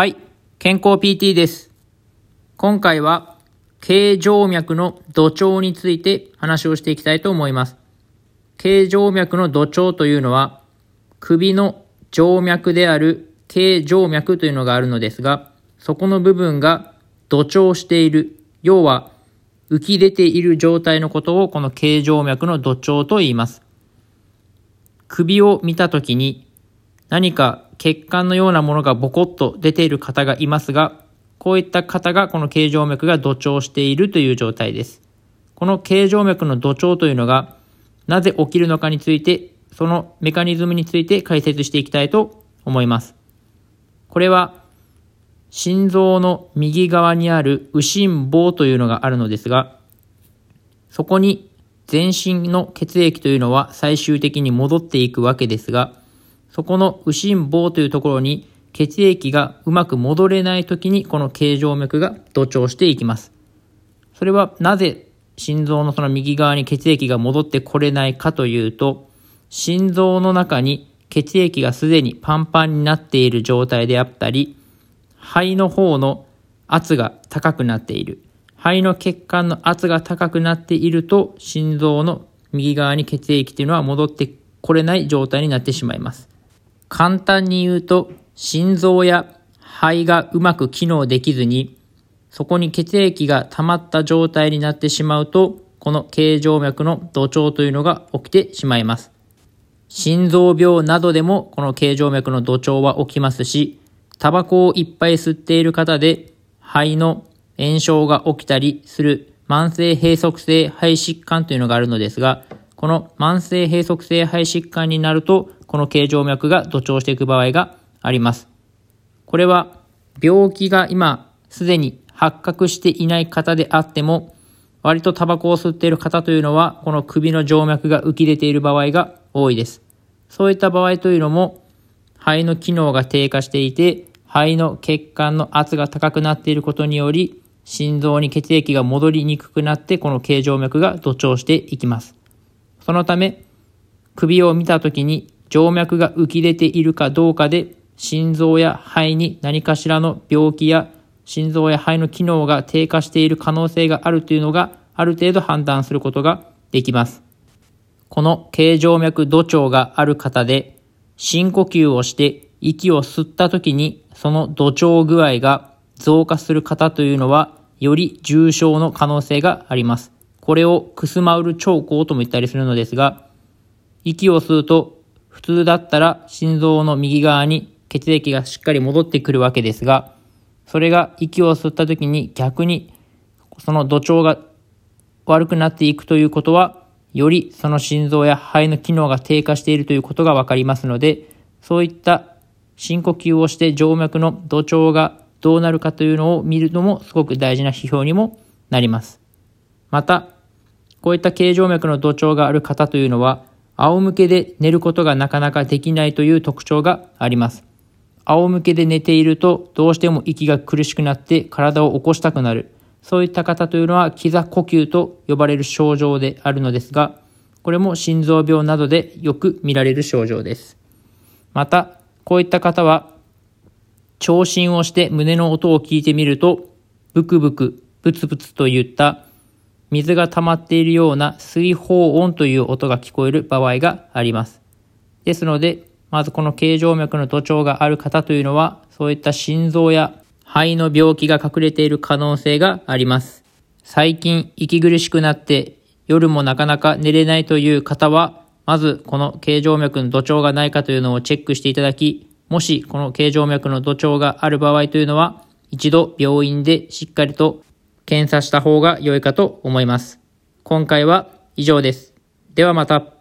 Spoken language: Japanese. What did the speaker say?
はい、健康 PT です。今回は、形状脈の土調について話をしていきたいと思います。形状脈の土調というのは、首の静脈である形状脈というのがあるのですが、そこの部分が土調している、要は浮き出ている状態のことをこの形状脈の土調と言います。首を見たときに何か血管のようなものがボコッと出ている方がいますが、こういった方がこの形状脈が土調しているという状態です。この形状脈の土調というのがなぜ起きるのかについて、そのメカニズムについて解説していきたいと思います。これは心臓の右側にある右心房というのがあるのですが、そこに全身の血液というのは最終的に戻っていくわけですが、そこの右心房というところに血液がうまく戻れない時にこの形状脈が土調していきます。それはなぜ心臓のその右側に血液が戻ってこれないかというと、心臓の中に血液がすでにパンパンになっている状態であったり、肺の方の圧が高くなっている。肺の血管の圧が高くなっていると、心臓の右側に血液というのは戻ってこれない状態になってしまいます。簡単に言うと、心臓や肺がうまく機能できずに、そこに血液が溜まった状態になってしまうと、この形状脈の土調というのが起きてしまいます。心臓病などでもこの形状脈の土調は起きますし、タバコをいっぱい吸っている方で肺の炎症が起きたりする慢性閉塞性肺疾患というのがあるのですが、この慢性閉塞性肺疾患になると、この形状脈が土調していく場合があります。これは病気が今すでに発覚していない方であっても、割とタバコを吸っている方というのは、この首の静脈が浮き出ている場合が多いです。そういった場合というのも、肺の機能が低下していて、肺の血管の圧が高くなっていることにより、心臓に血液が戻りにくくなって、この形状脈が土調していきます。そのため、首を見たときに静脈が浮き出ているかどうかで、心臓や肺に何かしらの病気や心臓や肺の機能が低下している可能性があるというのが、ある程度判断することができます。この形状脈土調がある方で、深呼吸をして息を吸った時にその土調具合が増加する方というのは、より重症の可能性があります。これをクスマウル兆候とも言ったりするのですが、息を吸うと普通だったら心臓の右側に血液がしっかり戻ってくるわけですが、それが息を吸った時に逆にその土調が悪くなっていくということは、よりその心臓や肺の機能が低下しているということがわかりますので、そういった深呼吸をして静脈の土調がどうなるかというのを見るのもすごく大事な指標にもなります。また、こういった形状脈の土調がある方というのは、仰向けで寝ることがなかなかできないという特徴があります。仰向けで寝ているとどうしても息が苦しくなって体を起こしたくなる。そういった方というのは、気座呼吸と呼ばれる症状であるのですが、これも心臓病などでよく見られる症状です。また、こういった方は、聴診をして胸の音を聞いてみると、ブクブク、ブツブツといった水が溜まっているような水泡音という音が聞こえる場合があります。ですので、まずこの形状脈の土調がある方というのは、そういった心臓や肺の病気が隠れている可能性があります。最近息苦しくなって夜もなかなか寝れないという方は、まずこの形状脈の土調がないかというのをチェックしていただき、もしこの形状脈の土調がある場合というのは、一度病院でしっかりと検査した方が良いかと思います。今回は以上です。ではまた。